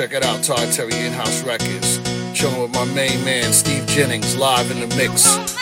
Check it out, Todd Terry In House Records. Chilling with my main man, Steve Jennings, live in the mix.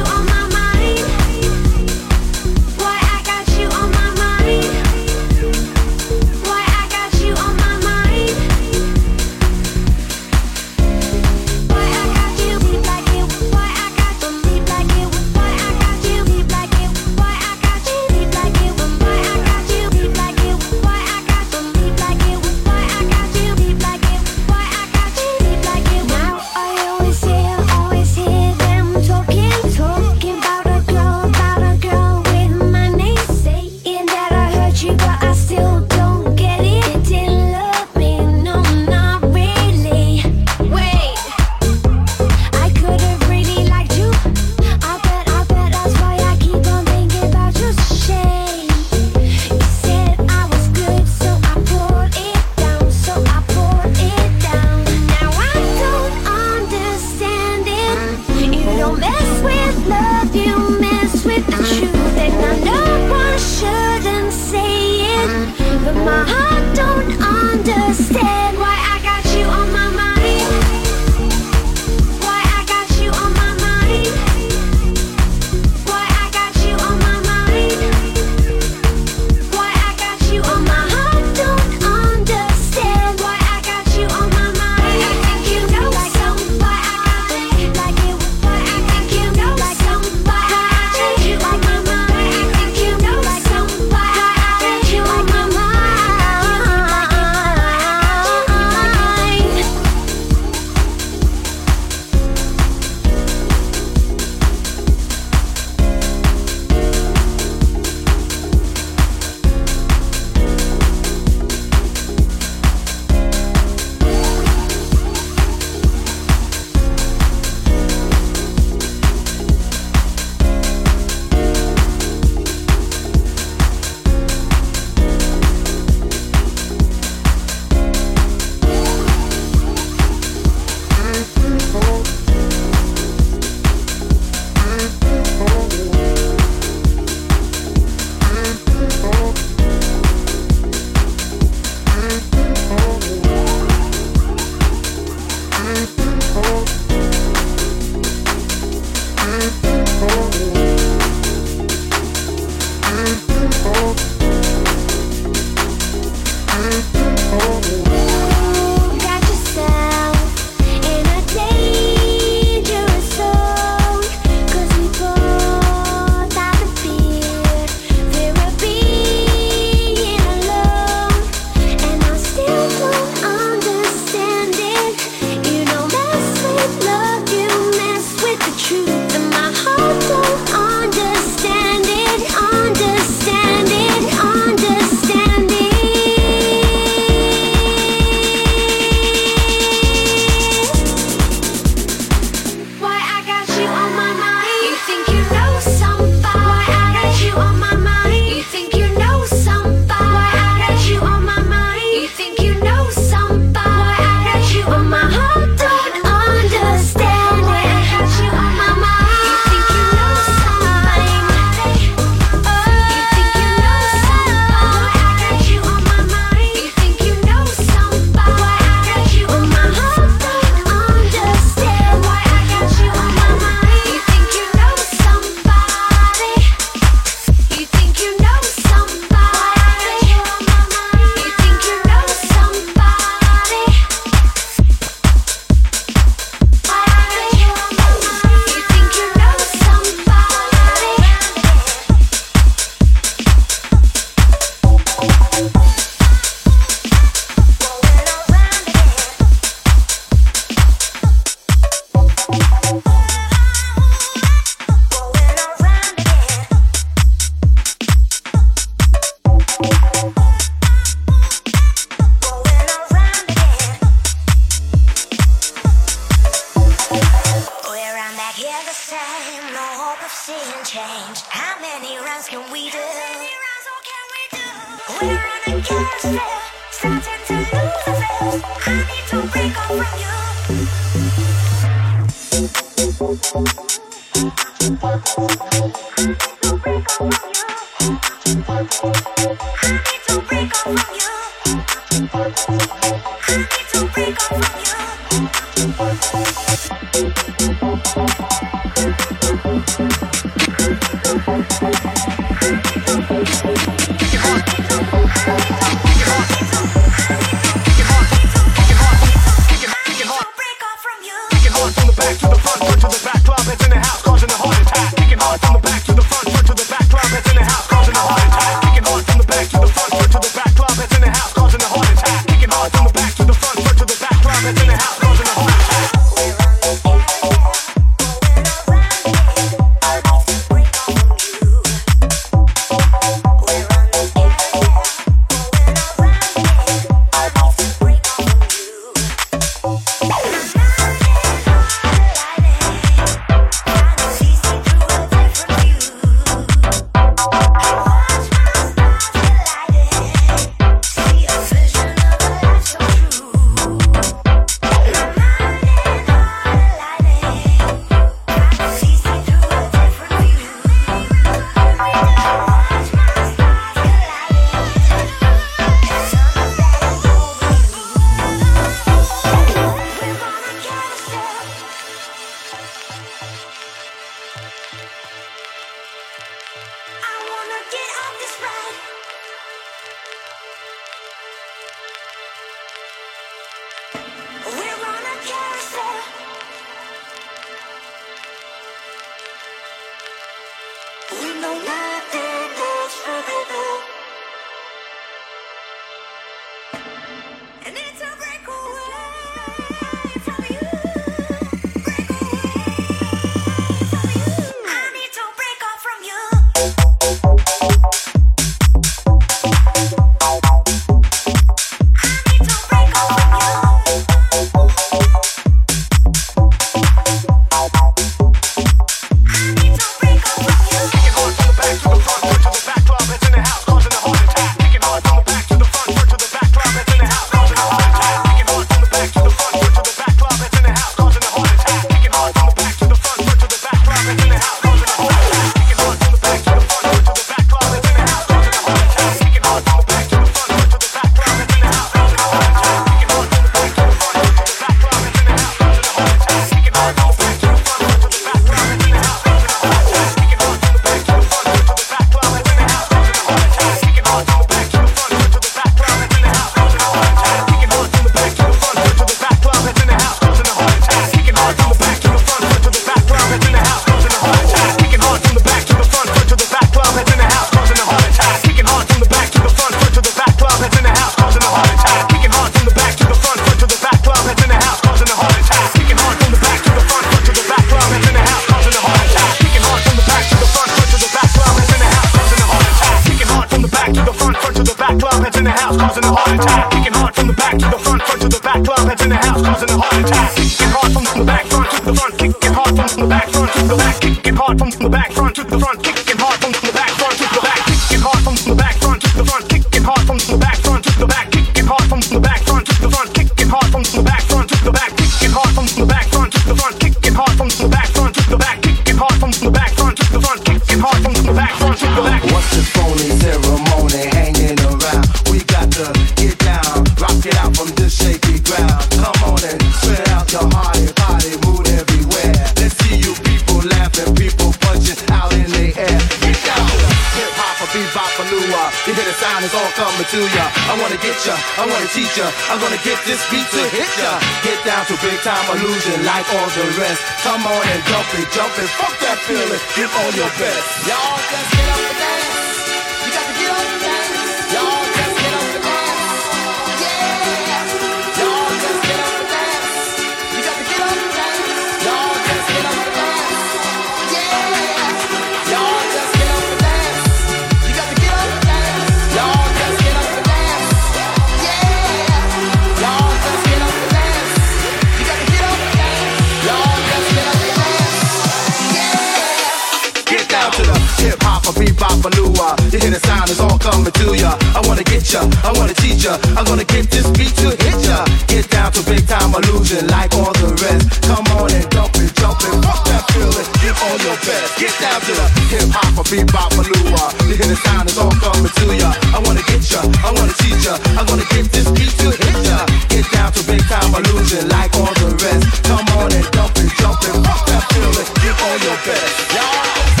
down to the hip hop or bebop or lua. You hear the sound, it's all coming to ya. I wanna get ya, I wanna teach ya. I'm gonna get this beat to hit ya. Get down to big time illusion like all the rest. Come on and dump it, jump it, rock that feeling. Get on your best. Get down to the hip hop or bebop or lua. You hear the sound, it's all coming to ya. I wanna get ya, I wanna teach ya. I'm gonna get this beat to hit ya. Get down to big time illusion like all the rest. Come on and dump it, jump it, rock that feeling. Give all your best. Yeah.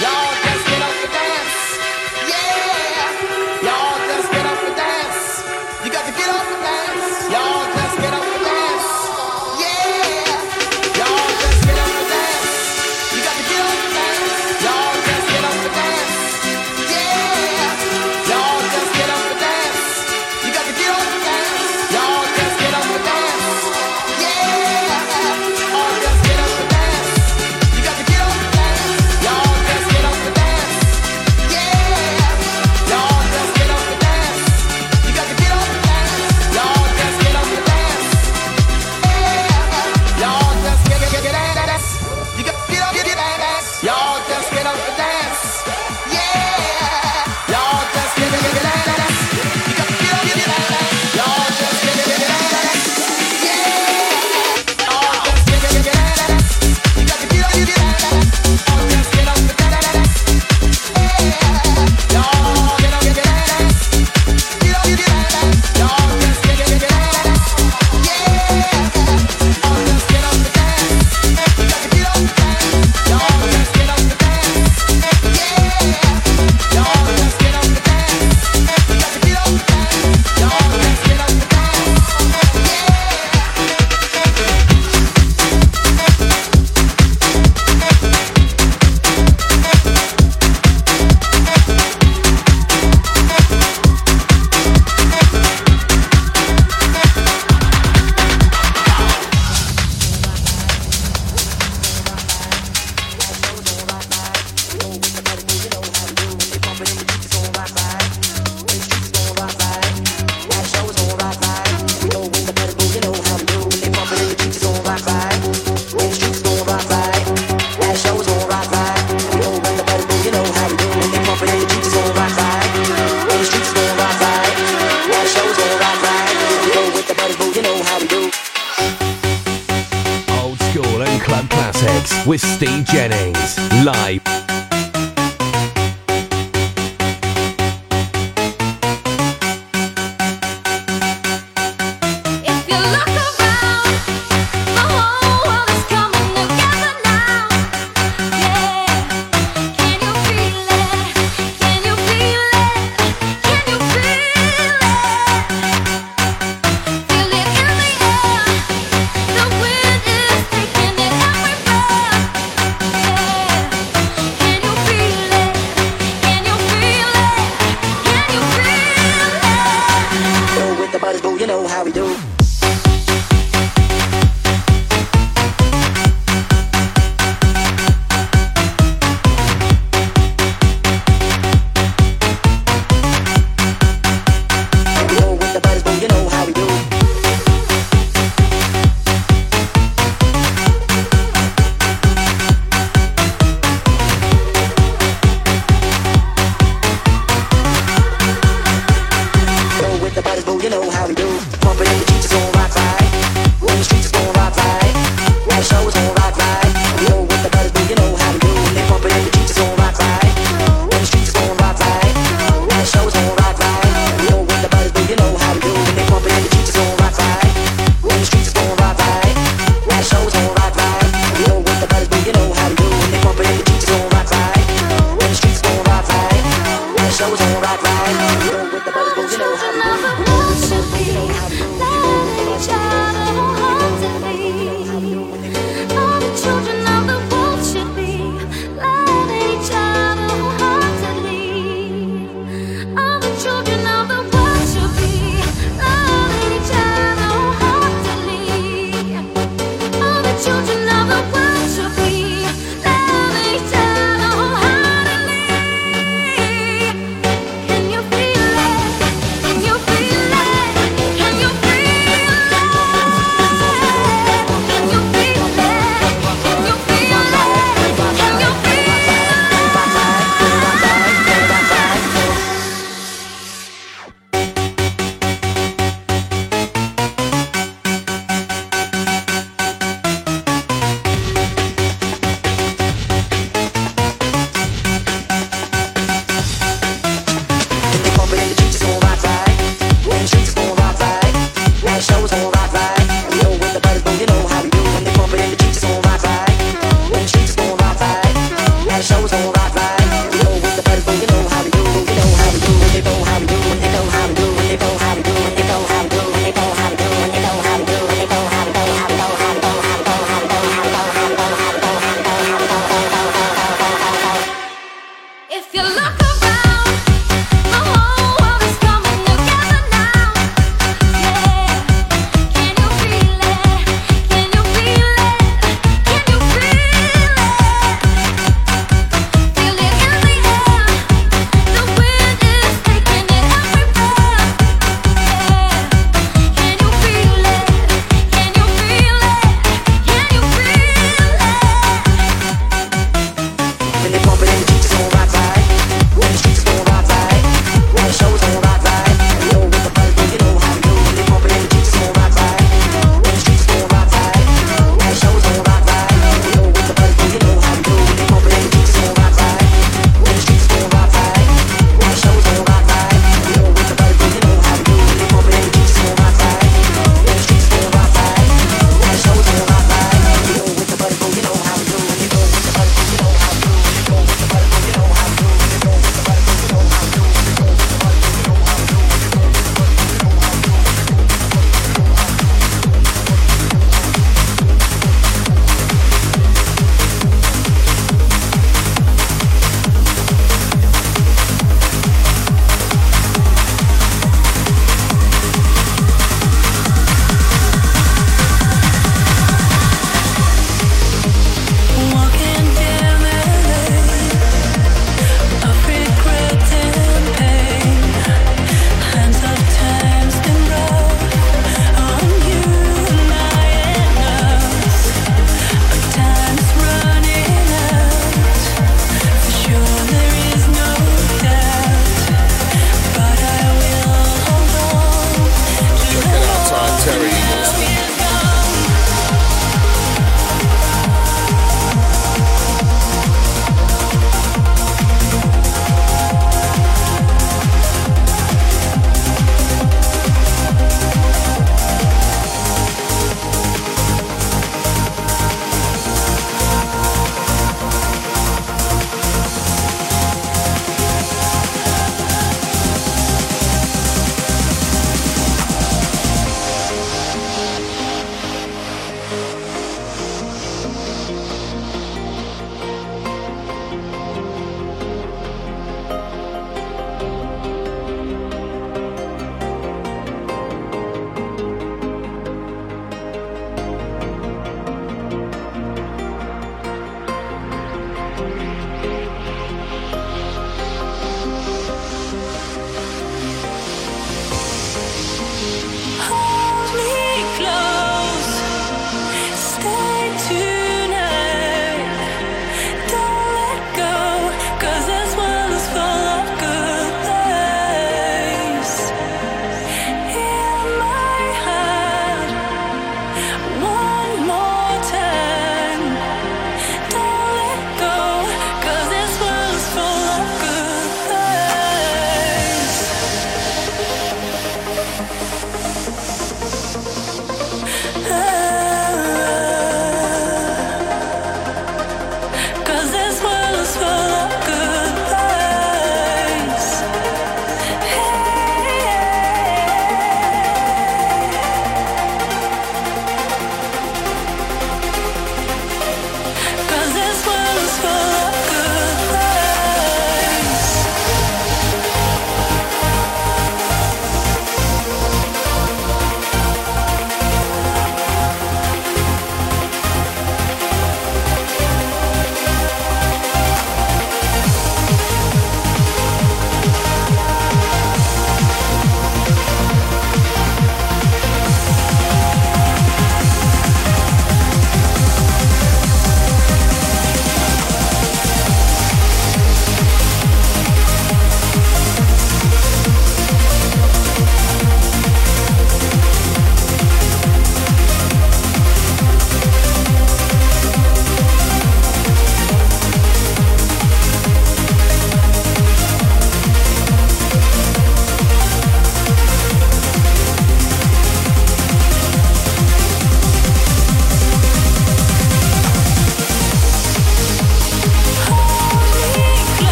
Y'all